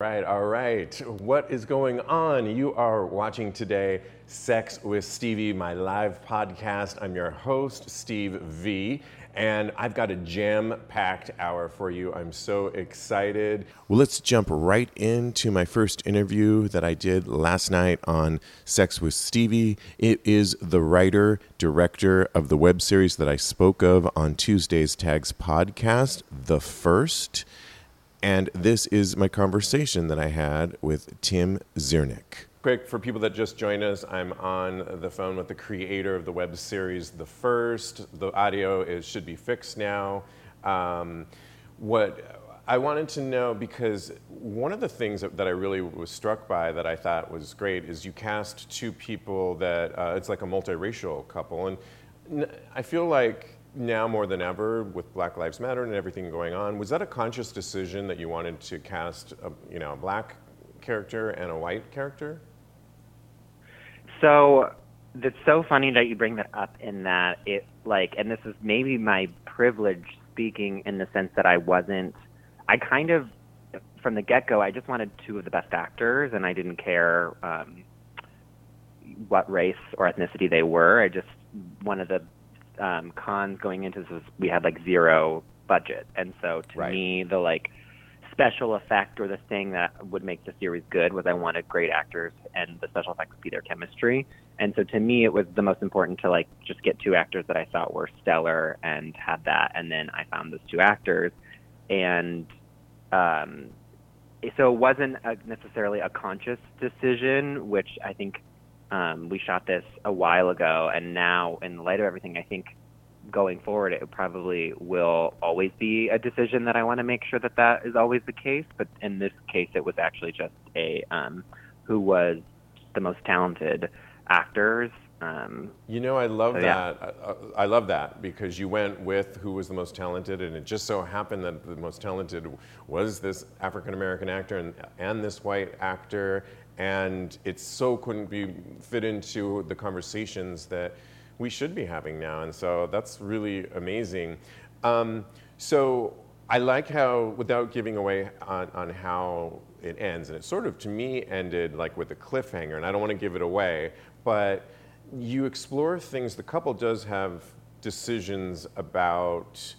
Right, all right. What is going on? You are watching today Sex with Stevie, my live podcast. I'm your host, Steve V, and I've got a jam packed hour for you. I'm so excited. Well, let's jump right into my first interview that I did last night on Sex with Stevie. It is the writer, director of the web series that I spoke of on Tuesday's Tags podcast, The First. And this is my conversation that I had with Tim Zirnick. Quick, for people that just joined us, I'm on the phone with the creator of the web series The First. The audio is should be fixed now. Um, what I wanted to know, because one of the things that, that, I really was struck by that I thought was great is you cast two people that uh, it's like a multiracial couple. And I feel like now more than ever with Black Lives Matter and everything going on, was that a conscious decision that you wanted to cast a, you know, a black character and a white character? So it's so funny that you bring that up in that it like and this is maybe my privilege speaking in the sense that I wasn't I kind of from the get go I just wanted two of the best actors and I didn't care um, what race or ethnicity they were. I just one of the um, cons going into this was we had like zero budget, and so to right. me the like special effect or the thing that would make the series good was I wanted great actors and the special effects would be their chemistry. And so to me, it was the most important to like just get two actors that I thought were stellar and had that. And then I found those two actors, and um, so it wasn't a, necessarily a conscious decision, which I think um, we shot this a while ago, and now, in light of everything, I think going forward, it probably will always be a decision that I want to make sure that that is always the case. But in this case, it was actually just a um, who was the most talented actors. Um, you know, I love so, that. Yeah. I, I, love that because you went with who was the most talented, and it just so happened that the most talented was this African American actor and, and this white actor, and it so couldn't be fit into the conversations that we should be having now. And so that's really amazing. Um, so I like how, without giving away on, on how it ends, and it sort of to me ended like with a cliffhanger, and I don't want to give it away, but you explore things. The couple does have decisions about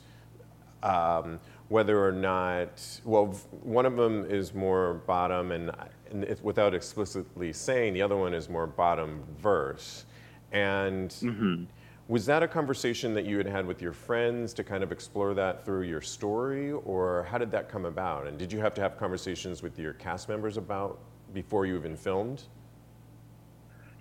um, whether or not, well, one of them is more bottom, and, and without explicitly saying, the other one is more bottom verse. And mm-hmm. was that a conversation that you had had with your friends to kind of explore that through your story, or how did that come about? And did you have to have conversations with your cast members about before you even filmed?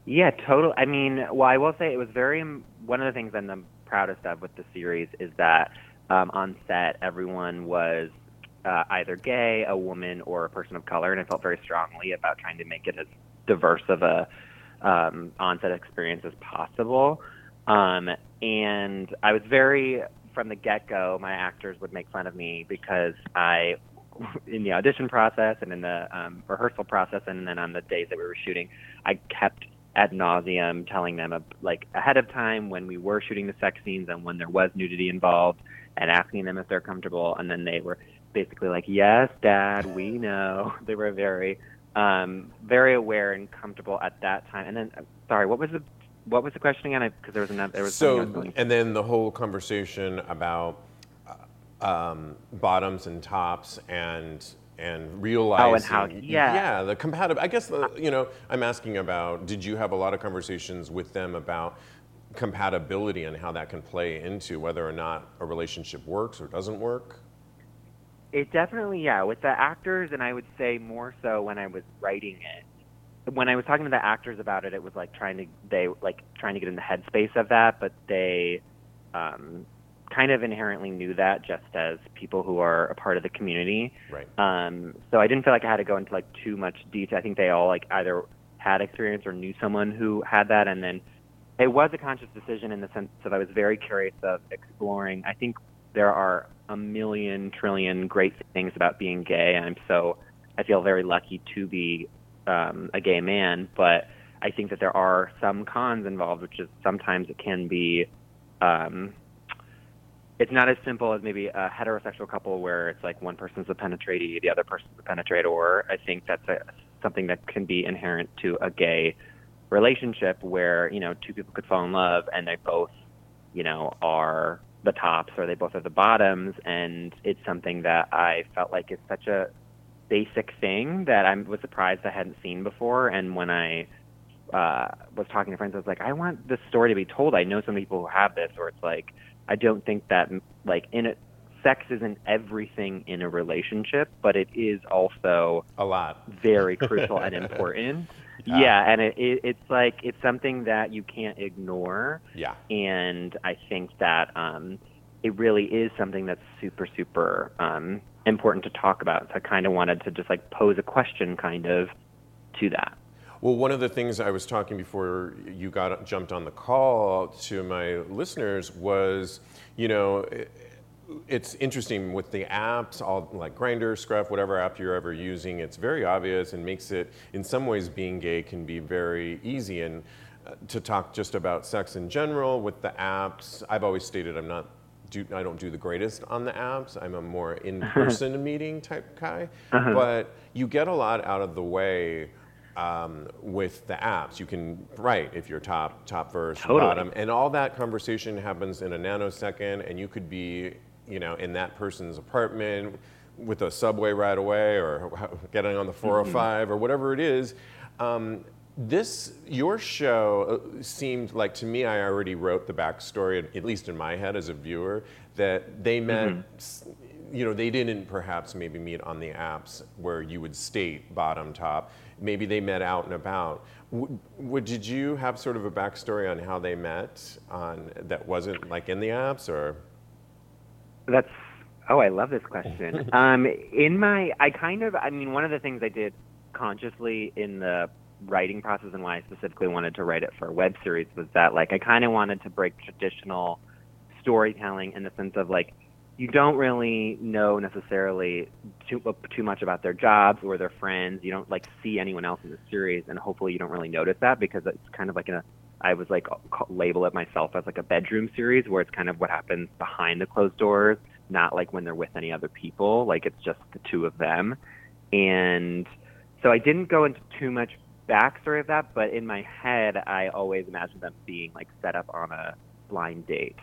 Yeah, total. I mean, well, I will say it was very. One of the things I'm the proudest of with the series is that um, on set, everyone was uh, either gay, a woman, or a person of color, and I felt very strongly about trying to make it as diverse of a um, on-set experience as possible. Um, and I was very from the get-go. My actors would make fun of me because I, in the audition process and in the um, rehearsal process, and then on the days that we were shooting, I kept ad nauseum telling them like ahead of time when we were shooting the sex scenes and when there was nudity involved and asking them if they're comfortable, and then they were basically like, "Yes, Dad, we know." They were very, um, very aware and comfortable at that time. And then, sorry, what was the what was the question again? Because there was another. There was so, and then the whole conversation about uh, um, bottoms and tops and and realizing. Oh, and how? Yeah. Yeah, the compatible. I guess the, you know I'm asking about. Did you have a lot of conversations with them about compatibility and how that can play into whether or not a relationship works or doesn't work? It definitely, yeah, with the actors, and I would say more so when I was writing it. When I was talking to the actors about it, it was like trying to they like trying to get in the headspace of that, but they um, kind of inherently knew that just as people who are a part of the community. Right. Um, so I didn't feel like I had to go into like too much detail. I think they all like either had experience or knew someone who had that, and then it was a conscious decision in the sense that I was very curious of exploring. I think there are a million trillion great things about being gay, and I'm so I feel very lucky to be um, a gay man, but I think that there are some cons involved, which is sometimes it can be. Um, it's not as simple as maybe a heterosexual couple where it's like one person's a penetratee, the other person's a penetrator. I think that's a, something that can be inherent to a gay relationship where you know two people could fall in love and they both, you know, are the tops or they both are the bottoms, and it's something that I felt like is such a basic thing that I was surprised I hadn't seen before. And when I uh, was talking to friends, I was like, I want this story to be told. I know some people who have this, or it's like, I don't think that like in it, sex isn't everything in a relationship, but it is also a lot very crucial and important. Yeah. yeah, and it, it, it's like it's something that you can't ignore. Yeah, and I think that um, it really is something that's super super um, important to talk about. So I kind of wanted to just like pose a question, kind of, to that. Well, one of the things I was talking before you got jumped on the call to my listeners was, you know, it's interesting with the apps, all like Grindr, Scruff, whatever app you're ever using. It's very obvious and makes it, in some ways, being gay can be very easy. And uh, to talk just about sex in general with the apps, I've always stated I'm not do, I don't do the greatest on the apps. I'm a more in-person meeting type guy, uh-huh. but you get a lot out of the way um, with the apps. You can write if you're top, top verse, totally. bottom, and all that conversation happens in a nanosecond, and you could be, you know, in that person's apartment with a subway right away, or getting on the 405, mm-hmm. or whatever it is. Um, this your show uh, seemed like to me i already wrote the backstory at least in my head as a viewer that they met mm-hmm you know, they didn't perhaps maybe meet on the apps where you would state bottom top. Maybe they met out and about. W- did you have sort of a backstory on how they met on that wasn't like in the apps or? That's oh, I love this question. um, in my, I kind of, I mean, one of the things I did consciously in the writing process and why I specifically wanted to write it for a web series was that like I kind of wanted to break traditional storytelling in the sense of like you don't really know necessarily too too much about their jobs or their friends. You don't like see anyone else in the series, and hopefully you don't really notice that because it's kind of like a I was like label it myself as like a bedroom series where it's kind of what happens behind the closed doors, not like when they're with any other people. Like it's just the two of them, and so I didn't go into too much backstory of that, but in my head I always imagined them being like set up on a blind date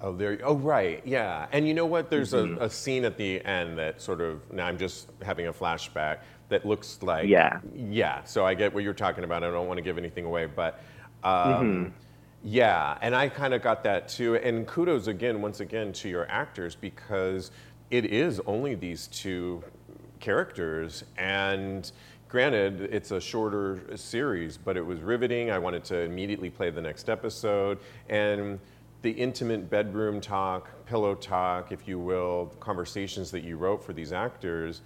Oh, there. Oh, right. Yeah. And you know what? There's mm-hmm. a, a, scene at the end that sort of. Now I'm just having a flashback that looks like. Yeah. Yeah. So I get what you're talking about. I don't want to give anything away, but. Um, mm-hmm. Yeah, and I kind of got that too. And kudos again, once again, to your actors because it is only these two characters. And granted, it's a shorter series, but it was riveting. I wanted to immediately play the next episode. And the intimate bedroom talk, pillow talk, if you will, conversations that you wrote for these actors,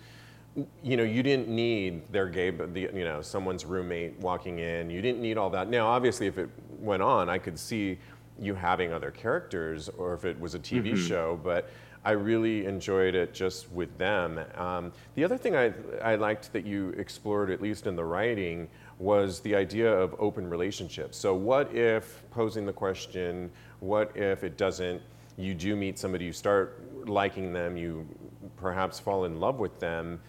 you know, you didn't need their gay, the, you know, someone's roommate walking in. You didn't need all that. Now, obviously, if it went on, I could see you having other characters, or if it was a TV mm-hmm. show. But I really enjoyed it just with them. Um, the other thing I, I liked that you explored, at least in the writing, was the idea of open relationships. So, what if posing the question, what if it doesn't, you do meet somebody, you start liking them, you perhaps fall in love with them?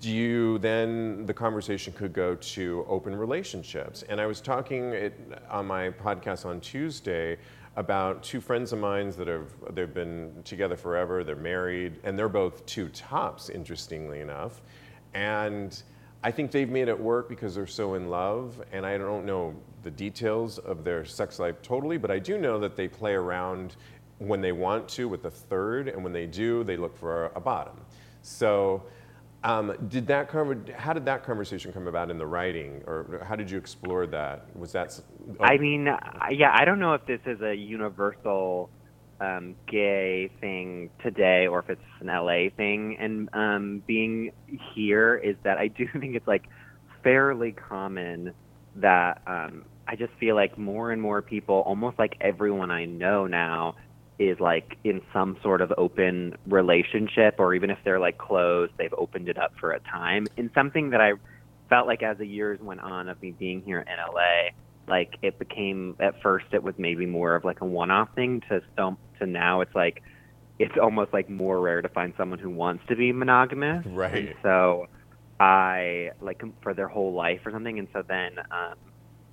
Do you then, the conversation could go to open relationships. And I was talking it, on my podcast on Tuesday about two friends of mine that have they've been together forever they're married and they're both two tops interestingly enough and I think they've made it work because they're so in love, and I don't know the details of their sex life totally, but I do know that they play around when they want to with a third, and when they do, they look for a, bottom. So, um, did that how did that conversation come about in the writing, or how did you explore that? Was that? Oh. I mean, yeah, I don't know if this is a universal um, gay thing today or if it's an LA thing and um, being here is that I do think it's like fairly common that um, I just feel like more and more people, almost like everyone I know now, is like in some sort of open relationship, or even if they're like closed, they've opened it up for a time. In something that I felt like as the years went on of me being here in LA, like it became at first it was maybe more of like a one-off thing to so to now it's like it's almost like more rare to find someone who wants to be monogamous. Right. And so I like for their whole life or something, and so then um,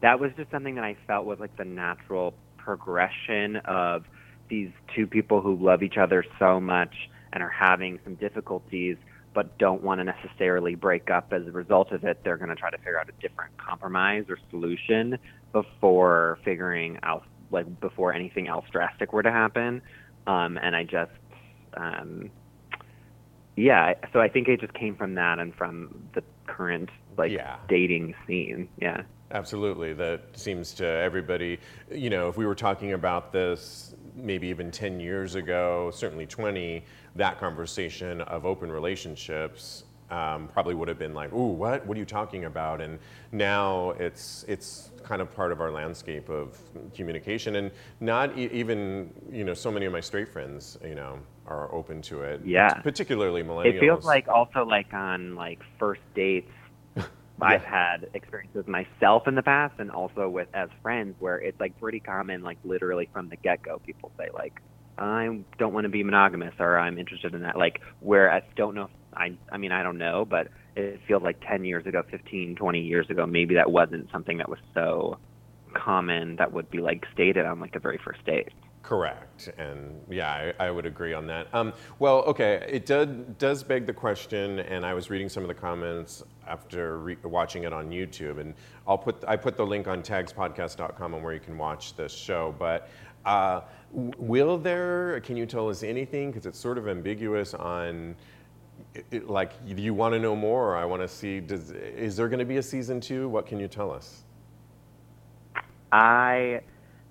that was just something that I felt was like the natural progression of these two people who love each other so much and are having some difficulties but don't want to necessarily break up as a result of it they're going to try to figure out a different compromise or solution before figuring out like before anything else drastic were to happen um and i just um yeah so i think it just came from that and from the current like Yeah. dating scene yeah Absolutely. That seems to everybody, you know, if we were talking about this maybe even 10 years ago, certainly 20, that conversation of open relationships um, probably would have been like, ooh, what? What are you talking about? And now it's, it's kind of part of our landscape of communication. And not e- even, you know, so many of my straight friends, you know, are open to it. Yeah. Particularly millennials. It feels like also like on like first dates, I've had experiences myself in the past, and also with as friends, where it's like pretty common, like literally from the get go, people say like, I don't want to be monogamous, or I'm interested in that. Like, where I don't know, I I mean I don't know, but it feels like 10 years ago, 15, 20 years ago, maybe that wasn't something that was so common that would be like stated on like the very first date. Correct, and yeah, I, I would agree on that. Um, well, okay, it did, does beg the question, and I was reading some of the comments after re- watching it on YouTube, and I'll put I put the link on tagspodcast.com on where you can watch this show. But uh, will there? Can you tell us anything? Because it's sort of ambiguous on. It, it- like, you want to know more? Or I want to see. Does, is there going to be a season two? What can you tell us? I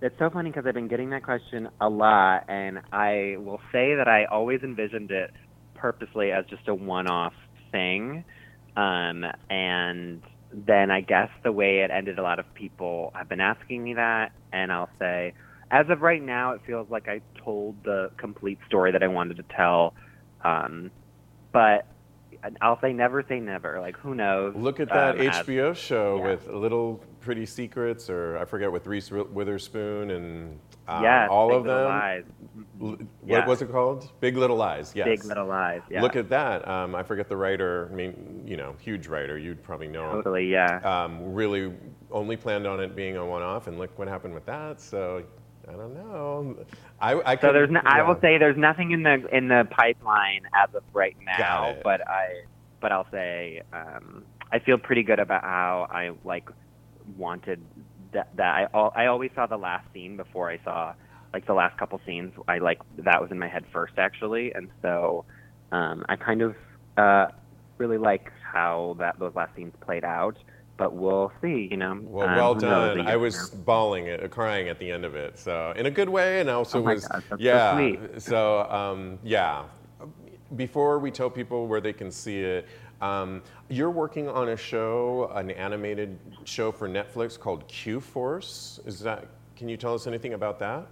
it's so funny because I've been getting that question a lot, and I will say that I always envisioned it purposely as just a one-off thing, um, and then I guess the way it ended, a lot of people have been asking me that, and I'll say, as of right now, it feels like I told the complete story that I wanted to tell, um, but I'll say never say never. Like who knows? Look at that um, as- HBO show yeah. with Little Pretty Secrets, or I forget with Reese Witherspoon and uh, yes, all Big of Little them. Lies. L- What was it called? Big Little Lies. Yes. Big Little Lies. Yeah. Look at that. Um, I forget the writer. I mean, you know, huge writer. You'd probably know. him. Totally, yeah. Um, really only planned on it being a one-off, and look what happened with that. So I don't know. I, I So could, there's, no, I will say there's nothing in the in the pipeline as of right now, but I, but I'll say um, I feel pretty good about how I like wanted that. That I al- I always saw the last scene before I saw like the last couple scenes. I like that was in my head first actually, and so um, I kind of uh, really like how that those last scenes played out. But we'll see, you know. Well, Um, well who knows a done. I was now. bawling, it, crying at the end of it. So in a good way, and also Oh was gosh, so yeah. sweet. So um, yeah. Before we tell people where they can see it, um, you're working on a show, an animated show for Netflix called Q Force. Is that? Can you tell us anything about that?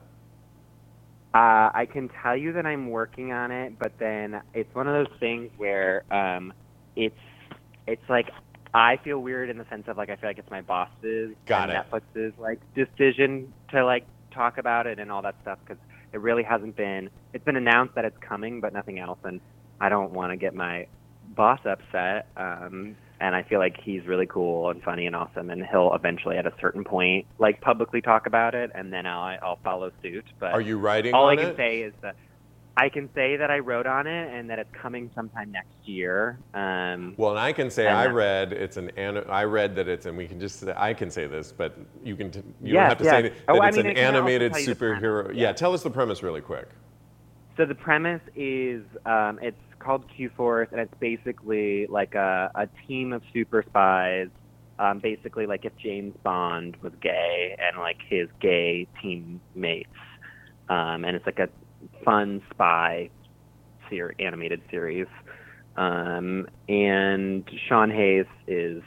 Uh, I can tell you that I'm working on it, but then it's one of those things where um, it's it's like I feel weird in the sense of like I feel like it's my boss's Got and it. Netflix's like decision to like talk about it and all that stuff because it really hasn't been. It's been announced that it's coming, but nothing else, and I don't want to get my boss upset. Um, and I feel like he's really cool and funny and awesome, and he'll eventually, at a certain point, like publicly talk about it, and then I'll I'll follow suit. But Are you writing all I can it? say is that I can say that I wrote on it and that it's coming sometime next year. Um, Well, and I can say I read it's an an- I read that it's and we can just say, I can say this, but you can t- you don't have to yes. say that Oh, I it's mean, an I also animated tell you the premise, superhero. yeah. yeah, tell us the premise really quick. so the premise is um, it's called Q Force, and it's basically like a, a team of super spies. Um, basically, like if James Bond was gay and like his gay teammates, um, and it's like a fun spy ser- animated series. Um, and Sean Hayes is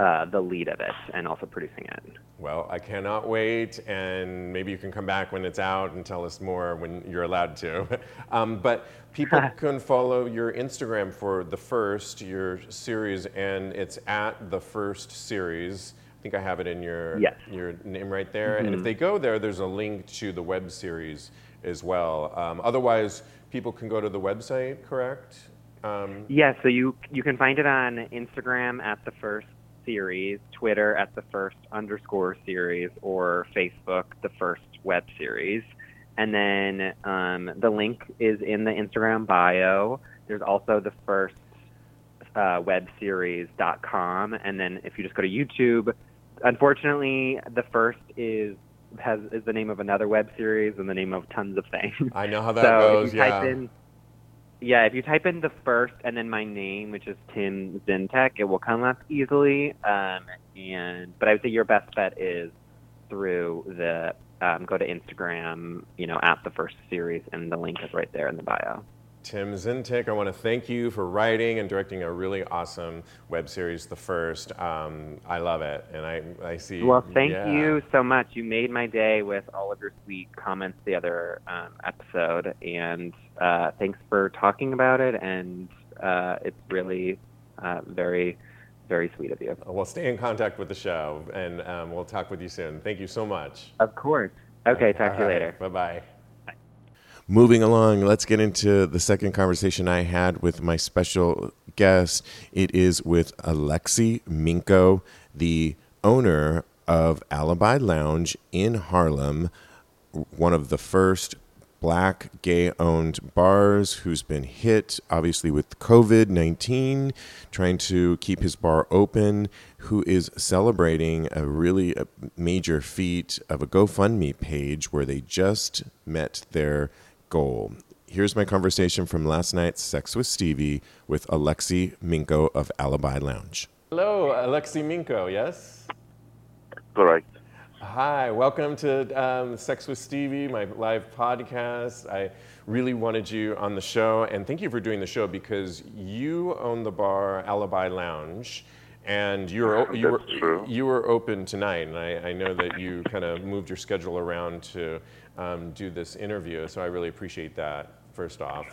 uh, the lead of it and also producing it. Well, I cannot wait, and maybe you can come back when it's out and tell us more when you're allowed to. um, but people can follow your Instagram for the first, your series, and it's at the first series. I think I have it in your yes. your name right there. Mm-hmm. And if mm-hmm. they go there, there's a link to the web series as well. Um, otherwise, people can go to the website, correct? Um, yeah, so you you can find it on Instagram at the first series, Twitter at the first underscore series, or Facebook the first web series. And then um, the link is in the Instagram bio. There's also the first uh, webseries.com. And then if you just go to YouTube, unfortunately, the first is has is the name of another web series and the name of tons of things. I know how that so goes. If you yeah. Type in, yeah, if you type in the first and then my name, which is Tim Zintek, it will come up easily. Um, and but I would say your best bet is through the um, go to Instagram, you know, at the first series, and the link is right there in the bio. Tim Zintik, I want to thank you for writing and directing a really awesome web series, The First. Um, I love it, and I, I see. Well, thank yeah. you so much. You made my day with all of your sweet comments the other um, episode, and uh, thanks for talking about it. And uh, it's really uh, very, very sweet of you. We'll stay in contact with the show, and um, we'll talk with you soon. Thank you so much. Of course. Okay, talk to you later. Bye bye. Moving along, let's get into the second conversation I had with my special guest. It is with Alexi Minko, the owner of Alibi Lounge in Harlem, one of the first black gay owned bars who's been hit obviously with COVID 19, trying to keep his bar open, who is celebrating a really a major feat of a GoFundMe page where they just met their goal. Here's my conversation from last night's Sex with Stevie with Alexi Minko of Alibi Lounge. Hello, Alexi Minko, yes? Correct. Hi, welcome to um, Sex with Stevie, my live podcast. I really wanted you on the show, and thank you for doing the show because you own the bar Alibi Lounge, and you were you were you were open tonight, and I, I know that you kind of moved your schedule around to um, do this interview. So I really appreciate that, first off.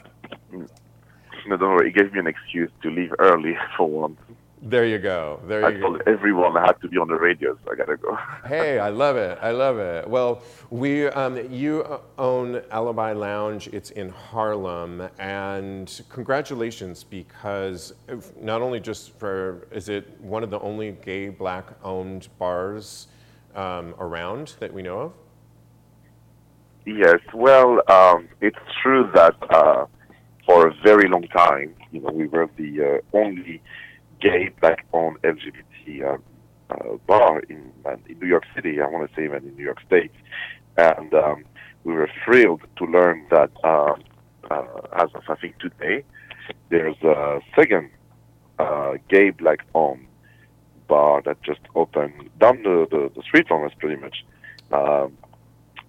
No, don't worry. It gave me an excuse to leave early for once. There you go. There I you told everyone I had to be on the radio, so I gotta go. hey, I love it. I love it. Well, we, um, you own Alibi Lounge. It's in Harlem, and congratulations because not only just for is it one of the only gay black-owned bars um, around that we know of. Yes, well, um, it's true that uh, for a very long time, you know, we were the uh, only gay black-owned LGBT uh, uh, bar in, in New York City. I want to say even in New York State, and um, we were thrilled to learn that um, uh, as of I think today, there's a second uh, gay black-owned bar that just opened down the, the, the street from us, pretty much. Um,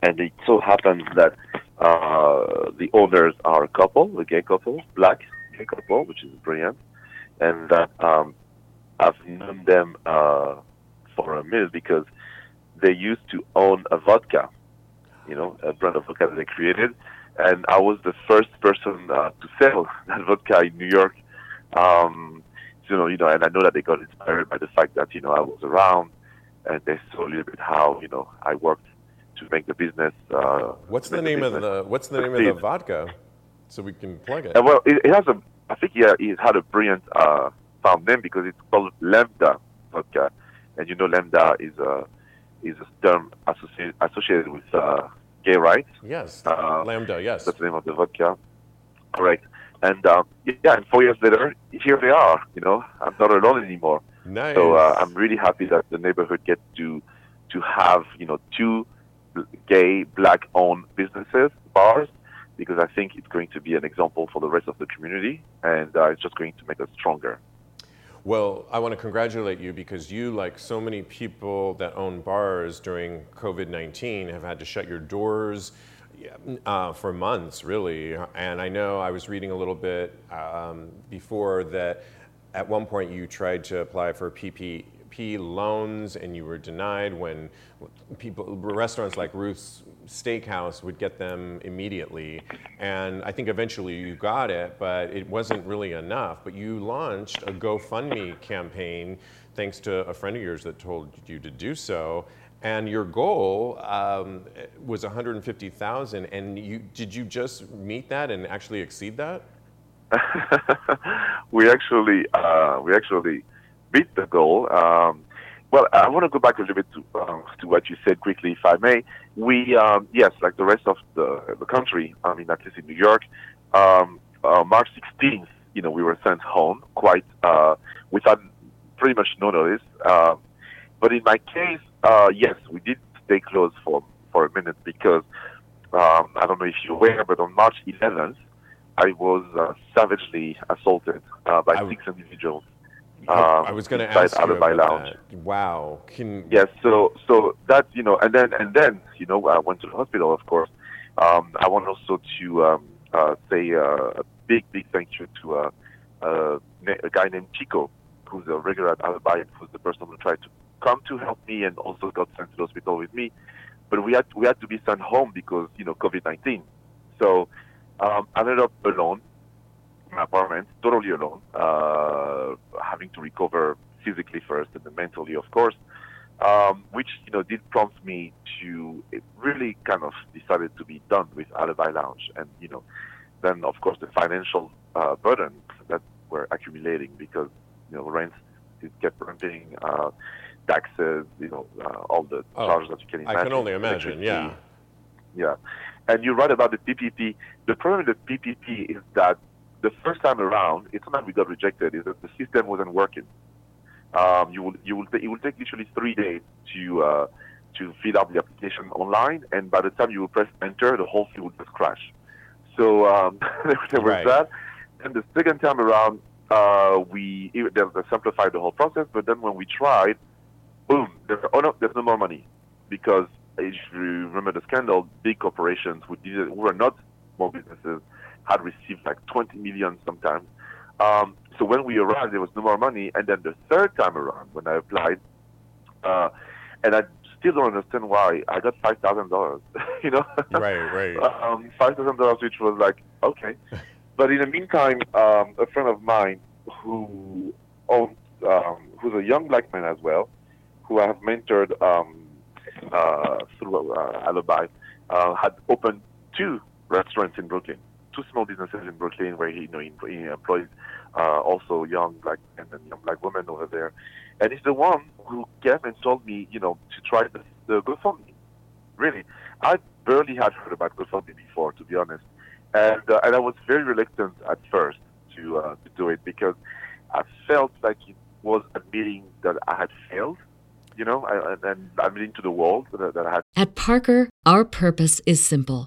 and it so happens that uh, the owners are a couple, a gay couple, black gay couple, which is brilliant, and that um, I've known them uh, for a minute because they used to own a vodka, you know, a brand of vodka that they created, and I was the first person uh, to sell that vodka in New York. Um, you know, you know, and I know that they got inspired by the fact that you know I was around, and they saw a little bit how you know I worked to make the business. Uh, what's the name the of the What's the name of the vodka? So we can plug it. Uh, well, it, it, has a. I think yeah, it had a brilliant uh, found name because it's called Lambda vodka, and you know Lambda is a is a term associated associated with uh, gay rights. Yes. Uh, Lambda. Yes. That's the name of the vodka. All right. And uh, yeah, and four years later, here they are. You know, I'm not alone anymore. Nice. So uh, I'm really happy that the neighborhood gets to to have you know two gay, black owned businesses, bars, because I think it's going to be an example for the rest of the community and uh, it's just going to make us stronger. Well, I want to congratulate you because you, like so many people that own bars during COVID 19, have had to shut your doors. uh, for months, really. And I know I was reading a little bit um, before that at one point you tried to apply for Loans and you were denied when people, restaurants like Ruth's Steakhouse would get them immediately. And I think eventually you got it, but it wasn't really enough. But you launched a GoFundMe campaign thanks to a friend of yours that told you to do so. And your goal um, was 150,000. And you did you just meet that and actually exceed that? we actually uh, we actually beat the goal. Um, well, I want to go back a little bit to, uh, to what you said quickly, if I may. We, um, yes, like the rest of the, the country, I mean, at least in New York, um, uh, March 16th, you know, we were sent home quite uh, without pretty much no notice. Uh, but in my case, uh, yes, we did stay closed for, for a minute because um, I don't know if you're aware, but on March 11th, I was uh, savagely assaulted uh, by six individuals. Um, I was going to ask you about lounge. that. Wow. Can... Yes. So so that you know, and then and then you know, I went to the hospital. Of course. Um, I want also to um, uh, say uh, a big big thank you to uh, uh a guy named Chico, who's a regular at Alibi, who's the person who tried to come to help me and also got sent to the hospital with me. But we had we had to be sent home because you know COVID nineteen. So um, I ended up alone apartment, totally alone, uh, having to recover physically first and then mentally, of course, um, which you know did prompt me to really kind of decided to be done with Alibi Lounge, and you know, then of course the financial uh, burdens that were accumulating because you know rent it kept ramping, uh, taxes, you know, uh, all the oh, charges that you can imagine. I can only imagine, yeah. Yeah. And you write about the PPP. The problem with the PPP is that the first time around, it's not that we got rejected; is that the system wasn't working. Um, you will you will it will take literally three days to uh, to fill out the application online, and by the time you will press enter, the whole thing will just crash. So um, there was right. that. And the second time around, uh, we they simplified the whole process. But then when we tried, boom, there's oh no, there's no more money because if you remember the scandal, big corporations who did who were not small businesses had received like 20 million sometimes. Um, so when we arrived, there was no more money. And then the third time around, when I applied, uh, and I still don't understand why I got five thousand dollars. you know, right, right. Um, five thousand dollars, which was like okay. but in the meantime, um, a friend of mine who owns, um, who's a young black man as well, who I have mentored um, uh, through uh, Alibi, uh, had opened two restaurants in Brooklyn two small businesses in Brooklyn where he, you know, he, he employs uh, also young black men and young black women over there. And he's the one who came and told me, you know, to try the, the GoFundMe. Really, I barely had heard about GoFundMe before, to be honest, and uh, and I was very reluctant at first to uh, to do it because I felt like it was admitting that I had failed you know, and admitting to the world that, that I had. At Parker, our purpose is simple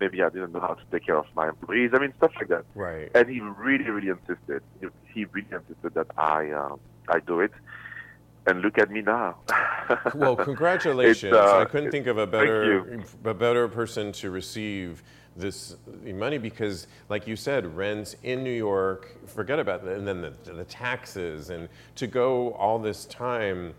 maybe I didn't know how to take care of my employees. I mean, stuff like that. Right. And he really, really insisted. He really insisted that I um, I do it. And look at me now. well, congratulations! Uh, I couldn't think of a better a better person to receive this money because, like you said, rents in New York. Forget about that, and then the, the taxes, and to go all this time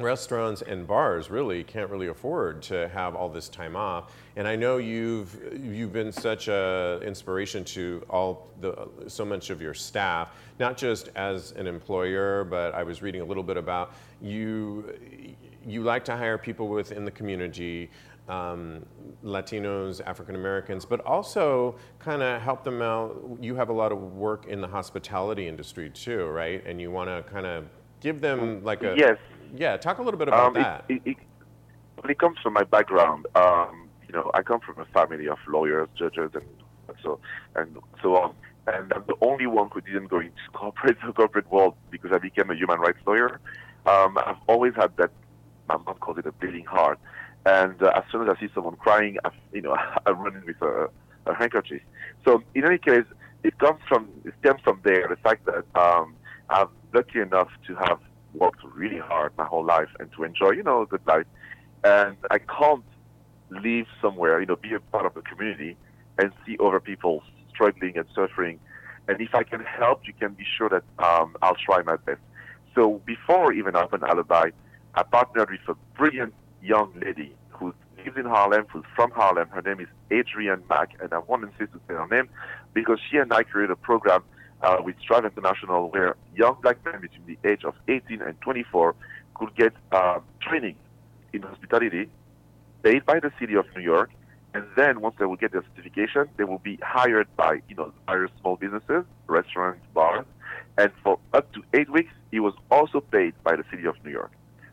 restaurants and bars really can't really afford to have all this time off. And I know you've you've been such a inspiration to all the so much of your staff, not just as an employer, but I was reading a little bit about you. You like to hire people within the community. Um, Latinos, African Americans, but also kind of help them out. You have a lot of work in the hospitality industry too, right? And you want to kind of give them like a yes yeah, talk a little bit about um, that. It, it, when it comes from my background, um, you know, I come from a family of lawyers, judges, and so and so on. And I'm the only one who didn't go into corporate the corporate world because I became a human rights lawyer. Um, I've always had that. My mom calls it a bleeding heart. And uh, as soon as I see someone crying, I, you know, I run in with a, a handkerchief. So in any case, it comes from it stems from there. The fact that um, I'm lucky enough to have worked really hard my whole life and to enjoy, you know, a good life. And I can't live somewhere, you know, be a part of the community and see other people struggling and suffering. And if I can help, you can be sure that um, I'll try my best. So before even Open Alibi, I partnered with a brilliant young lady who lives in Harlem, who's from Harlem. Her name is Adrienne Mack, and I won't insist to say her name because she and I created a program uh, with Strive International where young black men between the age of 18 and 24 could get uh, training in hospitality paid by the city of New York. And then once they will get their certification, they will be hired by, you know, various small businesses, restaurants, bars. And for up to eight weeks, he was also paid by the city of New York.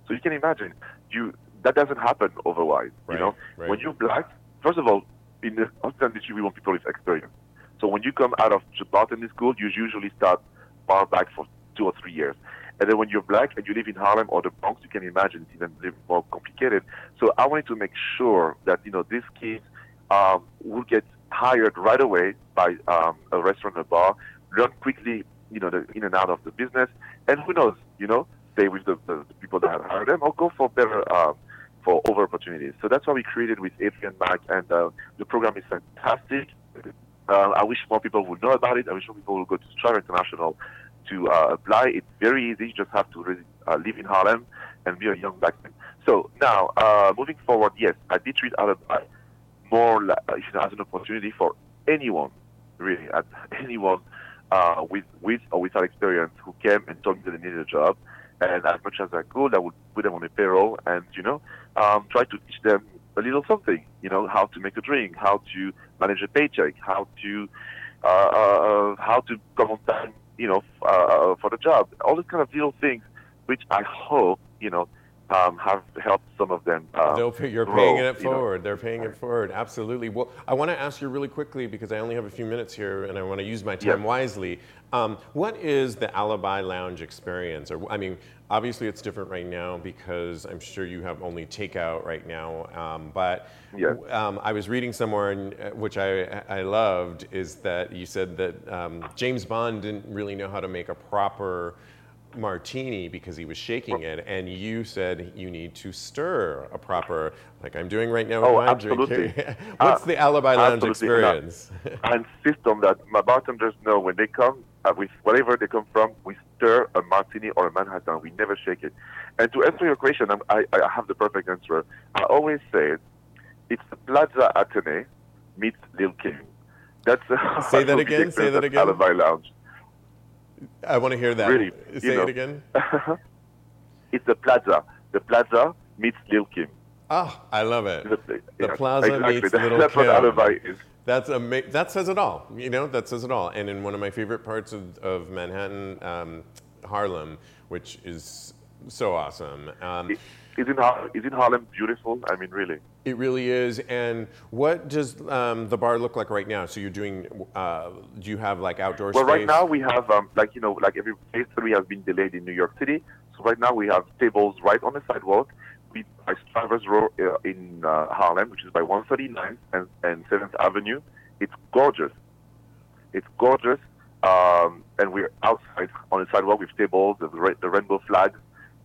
So you can imagine, you that doesn't happen otherwise. Right, you know, right. when you're black, first of all, in the hospitality industry, we want people with experience. So when you come out of bartending school, you usually start bar back for two or three years. And then when you're black and you live in Harlem or the Bronx, you can imagine it's even more complicated. So I wanted to make sure that you know these kids um, will get hired right away by um, a restaurant or bar, learn quickly, you know, the in and out of the business, and who knows, you know, stay with the, the, people that have hired them or go for better um, for over opportunities. So that's why we created with Adrienne Mack, and uh, the program is fantastic. Uh, I wish more people would know about it. I wish more people would go to Strive International to uh, apply. It's very easy. You just have to really, uh, live in Harlem and be a young black man. So now, uh, moving forward, yes, I did treat Alibi more like, you know, as an opportunity for anyone, really, anyone uh, with with or without experience who came and told me that they needed a job. And as much as I could, I would put them on a payroll and you know um, try to teach them a little something. You know how to make a drink, how to manage a paycheck, how to uh, uh, how to come on time, you know, uh, for the job. All these kind of little things, which I hope you know um, have helped some of them. Uh, pay, you're grow, paying it you know. forward. They're paying it forward. Absolutely. Well, I want to ask you really quickly because I only have a few minutes here, and I want to use my time wisely. Um, what is the Alibi Lounge experience? Or I mean, obviously it's different right now because I'm sure you have only takeout right now. Um, but um, I was reading somewhere, and, uh, which I, I loved, is that you said that um, James Bond didn't really know how to make a proper martini because he was shaking it, and you said you need to stir a proper, like I'm doing right now Oh, my absolutely. What's Uh, the Alibi Lounge. Experience? I insist on that. My bartenders know when they come uh, with whatever they come from, we stir a martini or a Manhattan. We never shake it. And to answer your question, I'm, I, I have the perfect answer. I always say. It's the Plaza Athénée meets Lil Kim. That's uh, Say that would be the again, say that again. Alibi Lounge. I want to hear that. Really, Say know. it again. it's the Plaza. The Plaza meets Lil Kim. Oh, I love it. The, The yeah, Plaza exactly. meets That- Little That's what Kim. Alibi is. That's ama- That says it all. You know, that says it all. And in one of my favorite parts of, of Manhattan, um, Harlem, which is so awesome. Um, Is in, Har- is in Harlem beautiful? I mean, really. it really is. And what does um, the bar look like right now? So you're doing, uh, do you have like outdoor Well, space? right now we have, um, like you know, like every phase three has been delayed in New York City. So right now we have tables right on the sidewalk. We by Strivers Row uh, in uh, Harlem, which is by 139th and, and 7th Avenue. It's gorgeous. It's gorgeous, um, and we're outside on the sidewalk with tables, the, the rainbow flags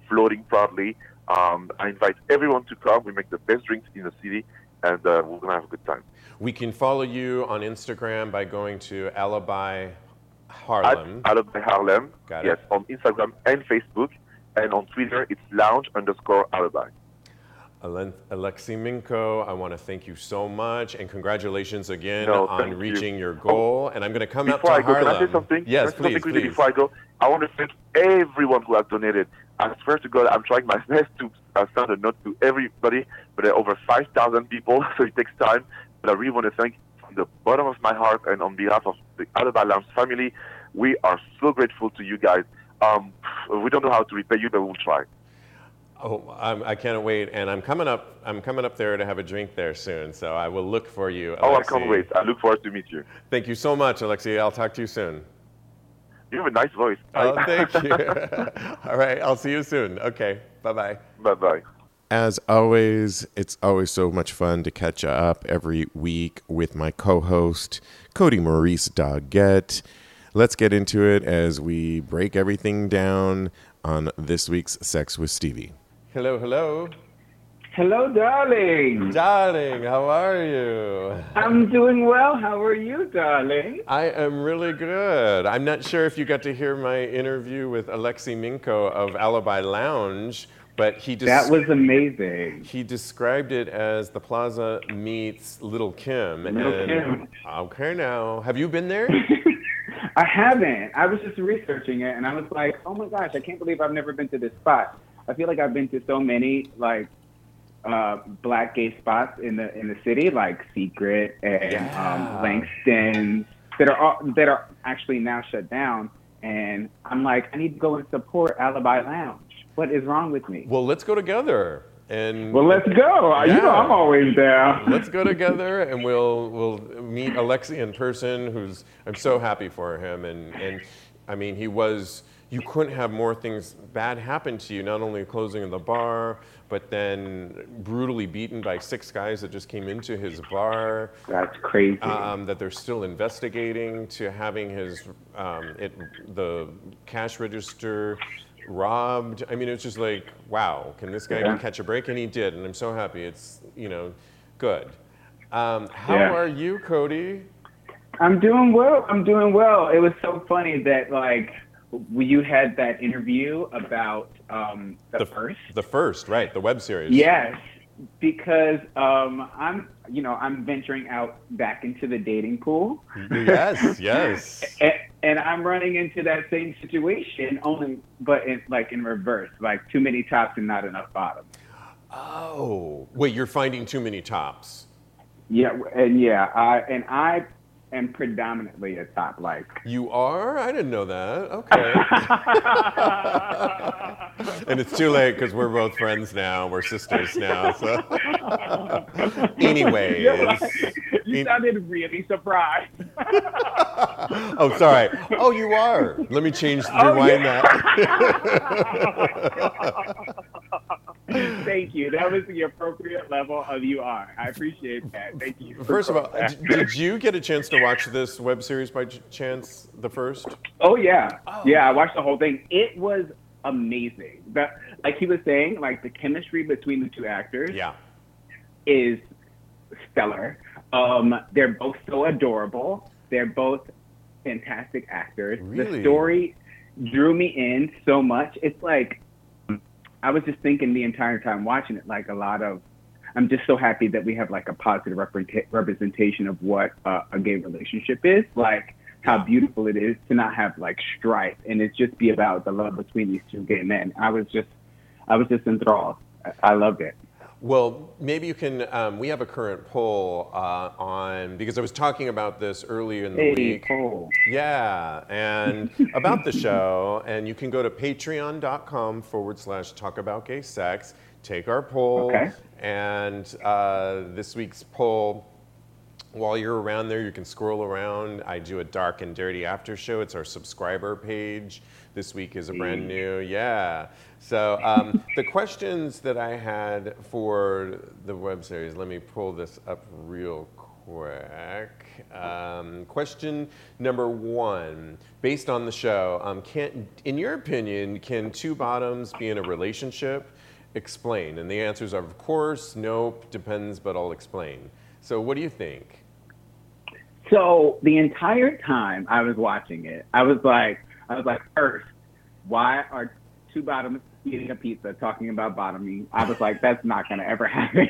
floating proudly. Um, I invite everyone to come. We make the best drinks in the city, and uh, we're gonna have a good time. We can follow you on Instagram by going to Alibi at Harlem. Alibi Harlem. Got it. yes, on Instagram and Facebook, and on Twitter it's lounge underscore alibi. Alen- Alexi Minko, I want to thank you so much and congratulations again No, on thank you. reaching your goal. And I'm going to come up to Before I go, Harlem. can I say something? Yes, Can I say something please, quickly please. Before I go, I want to thank everyone who has donated. I swear to God, I'm trying my best to uh, send a note to everybody, but there are over 5,000 people, so it takes time. But I really want to thank from the bottom of my heart and on behalf of the Alibi Lounge family, we are so grateful to you guys. Um, we don't know how to repay you, but we'll try. Oh, I'm, I can't wait, and I'm coming up. I'm coming up there to have a drink there soon, so I will look for you. Oh, I can't wait. I look forward to meet you. Thank you so much, Alexi. I'll talk to you soon. You have a nice voice. Oh, thank you. All right, I'll see you soon. Okay, bye bye. Bye bye. As always, it's always so much fun to catch up every week with my co host, Cody Maurice Doggett. Let's get into it as we break everything down on this week's Sex with Stevie. Hello, hello. Hello, darling. Darling, how are you? I'm doing well. How are you, darling? I am really good. I'm not sure if you got to hear my interview with Alexi Minko of Alibi Lounge, but he just That was amazing. He described it as the plaza meets Little Kim. Little and, Kim. Okay, now have you been there? I haven't. I was just researching it, and I was like, oh my gosh, I can't believe I've never been to this spot. I feel like I've been to so many like uh, black gay spots in the in the city, like Secret and Yeah. um, Langston's, that are all, that are actually now shut down. And I'm like, I need to go and support Alibi Lounge. What is wrong with me? well, let's go together and Well, let's go. You know, I'm always down. let's go together and we'll we'll meet Alexi in person. Who's I'm so happy for him and and I mean he was. You couldn't have more things bad happen to you. Not only closing of the bar, but then brutally beaten by six guys that just came into his bar. That's crazy. um, that they're still investigating to having his um, it, the cash register robbed. I mean, it's just like, wow, can this guy Yeah. catch a break? And he did, and I'm so happy. It's you know, good. Um, how Yeah. are you, Cody? I'm doing well. I'm doing well. It was so funny that like you had that interview about um, the, first. the first, right? The web series. Yes, because um, I'm you know I'm venturing out back into the dating pool, Yes. Yes. and, and I'm running into that same situation only, but in, like in reverse, like too many tops and not enough bottoms. Oh, wait, you're finding too many tops. Yeah, and yeah, I and I am predominantly a top. Like You are? I didn't know that. Okay. and it's too late because we're both friends now. We're sisters now. So, anyways. You sounded really surprised. oh, sorry. Oh, you are. Let me change. Oh, Rewind yeah. that. Thank you. That was the appropriate level of you are. I appreciate that. Thank you. First of all, that. did you get a chance to watch this web series by chance? The first? Oh yeah, yeah. I watched the whole thing. It was amazing. That, like he was saying, like the chemistry between the two actors Yeah. is stellar. Um, they're both so adorable. They're both fantastic actors. Really? The story drew me in so much. It's like I was just thinking the entire time watching it, like a lot of. I'm just so happy that we have like a positive represent- representation of what uh, a gay relationship is. Like how beautiful it is to not have like strife and it just be about the love between these two gay men. I was just, I was just enthralled. I, I loved it. Well, maybe you can. Um, we have a current poll uh, on because I was talking about this earlier in the Hey, week. Cole. Yeah, and about the show, and you can go to patreon.com forward slash talk about gay sex, take our poll, Okay. and uh, this week's poll, while you're around there, you can scroll around. I do a dark and dirty after show. It's our subscriber page. This week is a brand new, yeah. So um, the questions that I had for the web series, let me pull this up real quick. Um, question number one, based on the show, um, can, in your opinion, can two bottoms be in a relationship? Explain. And the answers are, of course, nope, depends, but I'll explain. So what do you think? So the entire time I was watching it, I was like, I was like, first, why are two bottoms eating a pizza talking about bottoming? I was like, that's not gonna ever happen.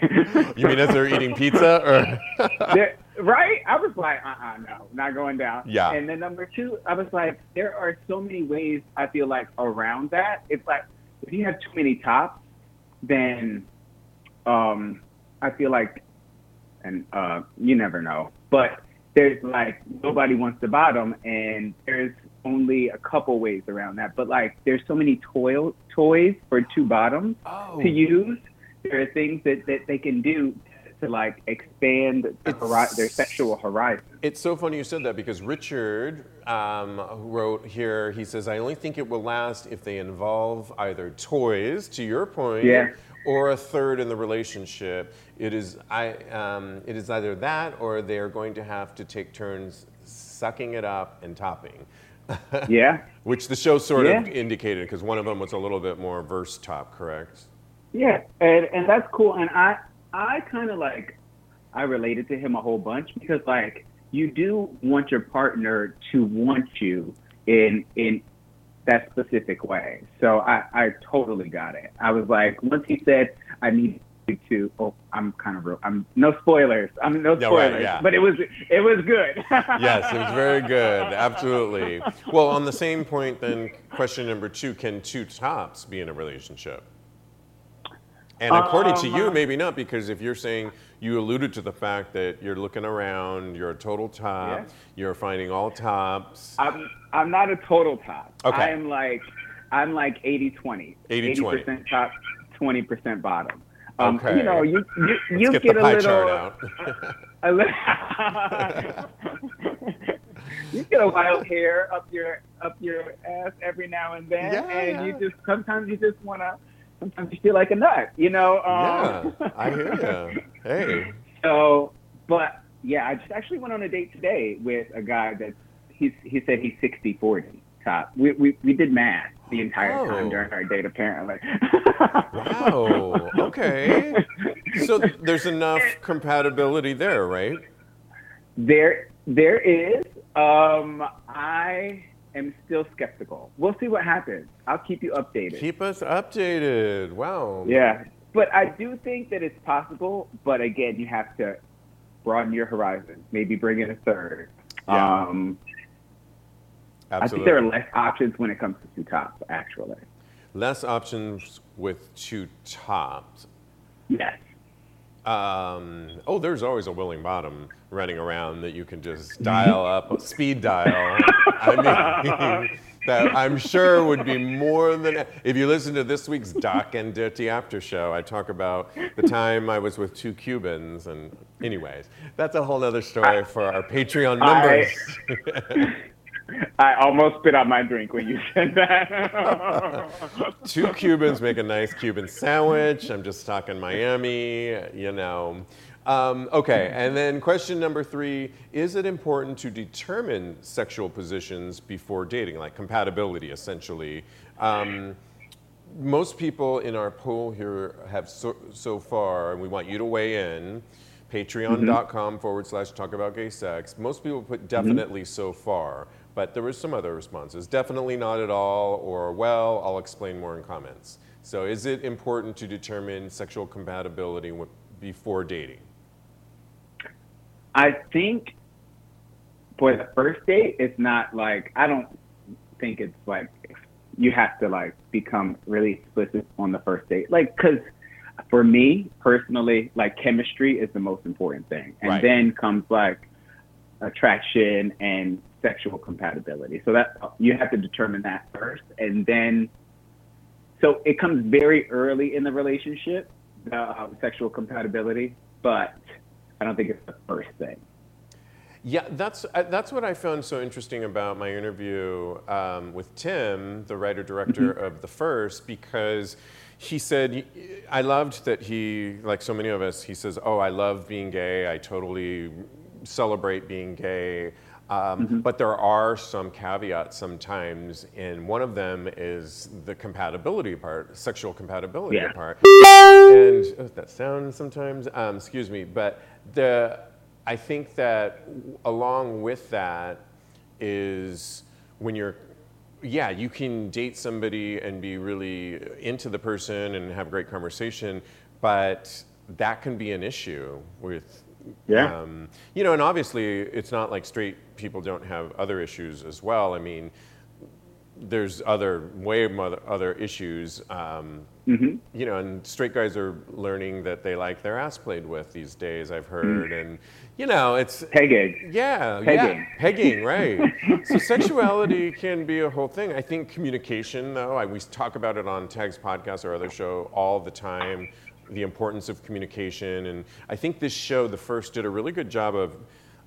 You mean as they're eating pizza, or right? I was like, uh-uh, no, not going down. Yeah. And then number two, I was like, there are so many ways I feel like around that. It's like if you have too many tops, then um, I feel like, and uh, you never know, but there's like nobody wants the bottom, and there's only a couple ways around that, but like there's so many toy toys for two bottoms Oh. to use. There are things that, that they can do to like expand the their sexual horizon. It's so funny you said that because Richard um, wrote here, he says, I only think it will last if they involve either toys, to your point, Yeah. Or a third in the relationship. It is, I, um, it is either that or they're going to have to take turns sucking it up and topping. Yeah. Which the show sort of indicated because one of them was a little bit more verse top, correct? Yeah, and and that's cool. And I I kind of like I related to him a whole bunch because like you do want your partner to want you in in that specific way. So I I totally got it. I was like once he said I need to oh I'm kind of real I'm no spoilers I'm no Yeah, right, spoilers yeah. but it was it was good. yes, it was very good. Absolutely. Well, on the same point, then, question number two can two tops be in a relationship? And according to you, Um, maybe not, because if you're saying you alluded to the fact that you're looking around, you're a total top, Yeah. you're finding all tops. I'm I'm not a total top. Okay. I'm like I'm like 80-20. 80-20. percent top, 20% bottom. Um, Okay. You know, you you, you get, get the a little chart out. a li- you get a wild hair up your up your ass every now and then, Yeah, and you just sometimes you just wanna sometimes you feel like a nut, you know. yeah, Um, I hear you. Hey. so, but yeah, I just actually went on a date today with a guy that he's he said he's 60 40 top. We we, we did math the entire Oh. time during our date apparently. Wow. Okay. So there's enough compatibility there, right? There there is. Um, I am still skeptical. We'll see what happens. I'll keep you updated. Keep us updated. Wow. yeah, but I do think that it's possible. But again, you have to broaden your horizon. Maybe bring in a third. Yeah. Um, I think there are less options when it comes to two tops. Actually, Less options with two tops. yes. Um, oh, there's always a willing bottom running around that you can just dial up, speed dial. I mean, that I'm sure would be more than. If you listen to this week's Dark and Dirty After Show, I talk about the time I was with two Cubans. And, anyways, that's a whole other story for our Patreon members. I almost spit out my drink when you said that. two Cubans make a nice Cuban sandwich. I'm just talking Miami, you know. Um, okay, and then question number three Is it important to determine sexual positions before dating, like compatibility essentially? Um, most people in our poll here have so, so far, and we want you to weigh in. Patreon.com forward slash talk about gay sex. Most people put definitely so far, but there was some other responses. Definitely not at all, or well, I'll explain more in comments. So, is it important to determine sexual compatibility w- before dating? I think for the first date, it's not like I don't think it's like you have to like become really explicit on the first date. Like, cause for me personally, like chemistry is the most important thing, and Right. then comes like attraction and sexual compatibility. So that you have to determine that first, and then so it comes very early in the relationship, the uh, sexual compatibility, but I don't think it's the first thing. Yeah, that's uh, that's what I found so interesting about my interview um, with Tim, the writer director of the first, because he said I loved that he, like so many of us, he says, "Oh, I love being gay. I totally celebrate being gay." Um, But there are some caveats sometimes, and one of them is the compatibility part, sexual compatibility Yeah. part. And oh, that sound sometimes, um, excuse me, but the I think that along with that is when you're yeah, you can date somebody and be really into the person and have great conversation, but that can be an issue with Yeah. um, you know, and obviously it's not like straight people don't have other issues as well. I mean, there's other way other, other issues. Um, Mm-hmm. You know, and straight guys are learning that they like their ass played with these days. I've heard, and you know, it's Pegging. yeah, Pegging. yeah, pegging, right. so sexuality can be a whole thing. I think communication, though, I, we talk about it on Tags podcast or other show all the time, the importance of communication, and I think this show, the first, did a really good job of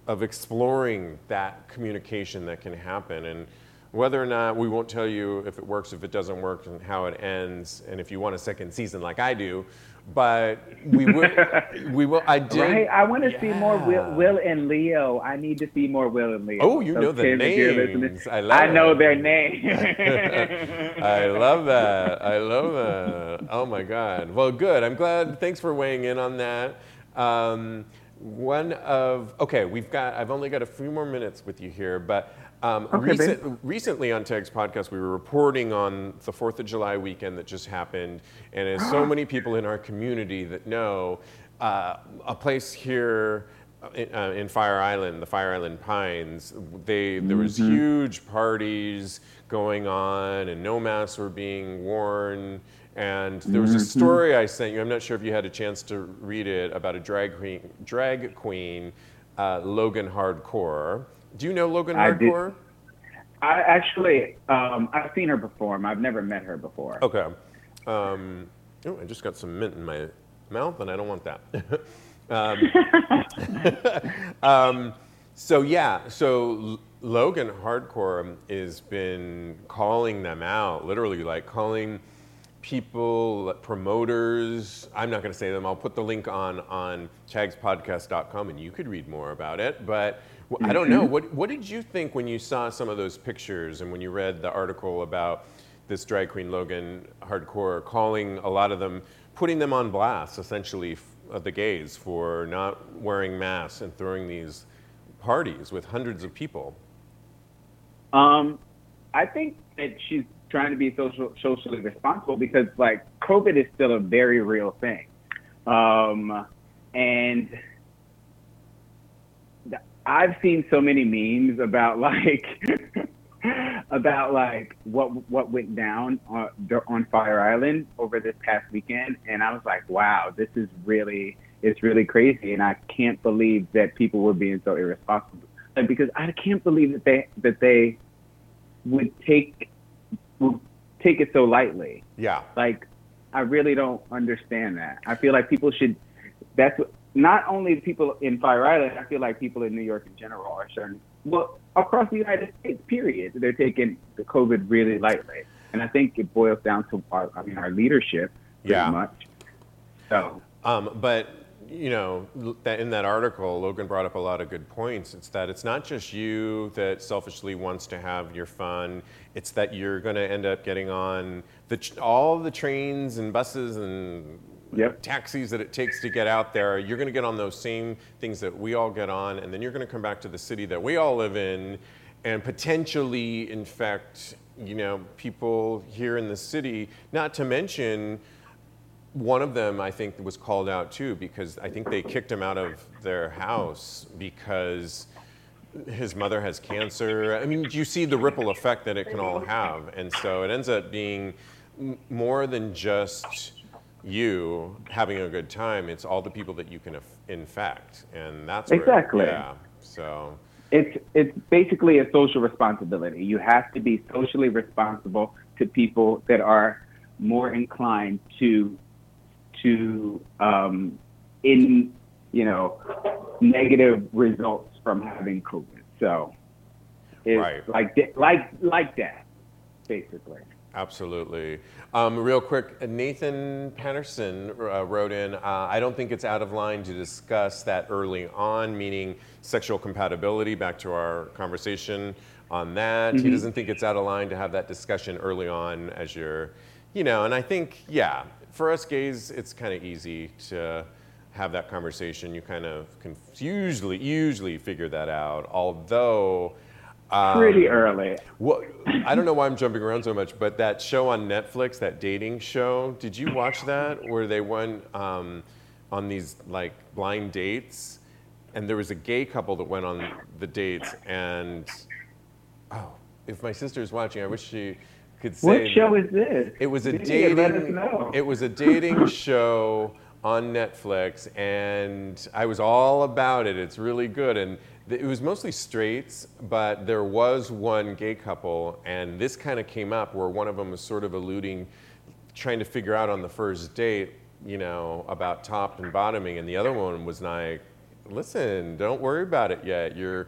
of exploring that communication that can happen and whether or not we won't tell you if it works, if it doesn't work, and how it ends, and if you want a second season like I do. But we will. we will. I did. Right? I want to see more Will, Will and Leo. I need to see more Will and Leo. Oh, you So know the Tim, if you're listening- names. I love I know their names. I love that. I love that. Oh my God. Well, good. I'm glad. Thanks for weighing in on that. Um, one of okay, we've got. I've only got a few more minutes with you here, but um, Okay, recent, recently on Tags podcast, we were reporting on the Fourth of July weekend that just happened, and as so many people in our community that know, uh, a place here. In, uh, in Fire Island, the Fire Island Pines, they there was huge parties going on, and no masks were being worn. And there was a story I sent you. I'm not sure if you had a chance to read it about a drag queen, drag queen, uh, Logan Hardcore. Do you know Logan I did. Hardcore? I actually, um, I've seen her perform. I've never met her before. Okay. Um, oh, I just got some mint in my mouth, and I don't want that. um, um, so yeah, so L- Logan Hardcore has been calling them out, literally, like calling people, promoters. I'm not going to say them. I'll put the link on on tagspodcast.com, and you could read more about it. But w- I don't know. What what did you think when you saw some of those pictures and when you read the article about this drag queen Logan Hardcore calling a lot of them, putting them on blast, essentially, f- of the gays for not wearing masks and throwing these parties with hundreds of people. Um, I think that she's trying to be social, socially responsible because, like, COVID is still a very real thing. Um, and I've seen so many memes about like about like what what went down on, on Fire Island over this past weekend, and I was like, wow, this is really it's really crazy, and I can't believe that people were being so irresponsible. Like, because I can't believe that they that they would take would take it so lightly. Yeah. Like, I really don't understand that. I feel like people should. That's what, not only people in Fire Island. I feel like people in New York in general are starting. Well, across the United States, period. They're taking the COVID really lightly, and I think it boils down to our. I mean, our leadership. Pretty Yeah. Much. So. Um, but you know, that in that article, Logan brought up a lot of good points. It's that it's not just you that selfishly wants to have your fun. It's that you're going to end up getting on the all the trains and buses and Yep. taxis that it takes to get out there. You're going to get on those same things that we all get on, and then you're going to come back to the city that we all live in, and potentially infect, you know, people here in the city. Not to mention one of them, I think, was called out too because I think they kicked him out of their house because his mother has cancer. I mean, you see the ripple effect that it can all have. And so it ends up being more than just you having a good time, it's all the people that you can inf- infect. And that's where- Exactly. yeah. So, it's it's basically a social responsibility. You have to be socially responsible to people that are more inclined to to um, in you know negative results from having COVID. So it's Right. like like like that, basically. Absolutely. Um, real quick, Nathan Patterson uh, wrote in uh, I don't think it's out of line to discuss that early on, meaning sexual compatibility, back to our conversation on that. He doesn't think it's out of line to have that discussion early on as you're, you know, and I think, yeah, for us gays, it's kind of easy to have that conversation. You kind of can usually, usually figure that out, although. Um, Pretty early. well, I don't know why I'm jumping around so much, but that show on Netflix, that dating show, did you watch that? Where they went um, on these like blind dates, and there was a gay couple that went on the dates, and oh, if my sister's watching, I wish she could say. What show is this? It was a Yeah, dating. let us know. It was a dating show on Netflix, and I was all about it. It's really good, and it was mostly straights, but there was one gay couple, and this kind of came up where one of them was sort of alluding, trying to figure out on the first date, you know, about top and bottoming, and the other one was like, "Listen, don't worry about it yet. You're,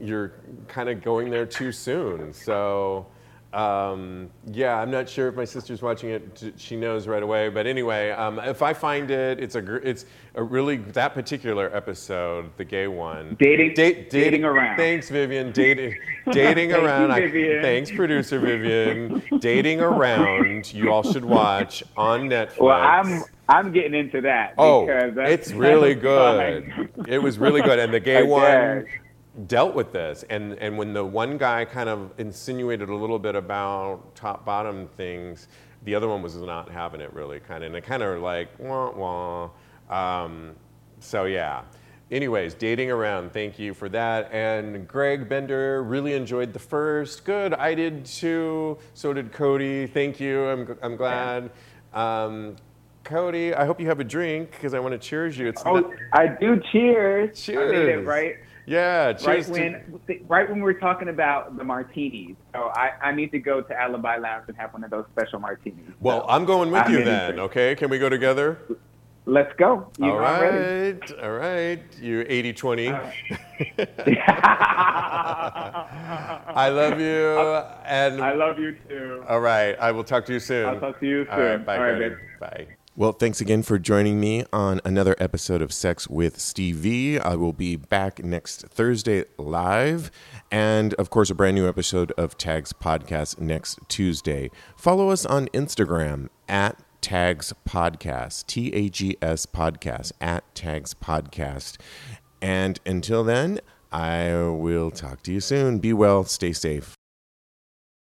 you're kind of going there too soon." So. Um, yeah, I'm not sure if my sister's watching it. She knows right away. But anyway, um, if I find it, it's a it's a really that particular episode, the gay one. Dating- Date- dating around. Thanks, Vivian. Dating dating Thank you, around. I- thanks, producer Vivian. dating around. You all should watch on Netflix. Well, I'm I'm getting into that. Oh, because that's it's really good. It was really good, and the gay one. Dealt with this. And and when the one guy kind of insinuated a little bit about top bottom things, the other one was not having it really, kind of, and it kind of like wah wah. Um, so yeah. Anyways, dating around. Thank you for that. And Greg Bender really enjoyed the first. Good, I did too. So did Cody. Thank you. I'm I'm glad. Um, Cody, I hope you have a drink because I want to cheers you. It's Oh, not- I do. Cheers. I made Cheers. it right. Yeah, Right cheers. to- when, right when we were talking about the martinis. So I, I need to go to Alibi Lounge and have one of those special martinis. well, So I'm going with I'm you then. it. Okay, can we go together? Let's go. You all right, all right. You 80 20. I love you. And I love you too. all right, I will talk to you soon. I'll talk to you All right, bye, All right, babe. Bye. Well, thanks again for joining me on another episode of Sex with Steve V. I will be back next Thursday live, and of course, a brand new episode of Tags Podcast next Tuesday. Follow us on Instagram at Tags Podcast, T A G S Podcast, at Tags Podcast. And until then, I will talk to you soon. Be well, stay safe.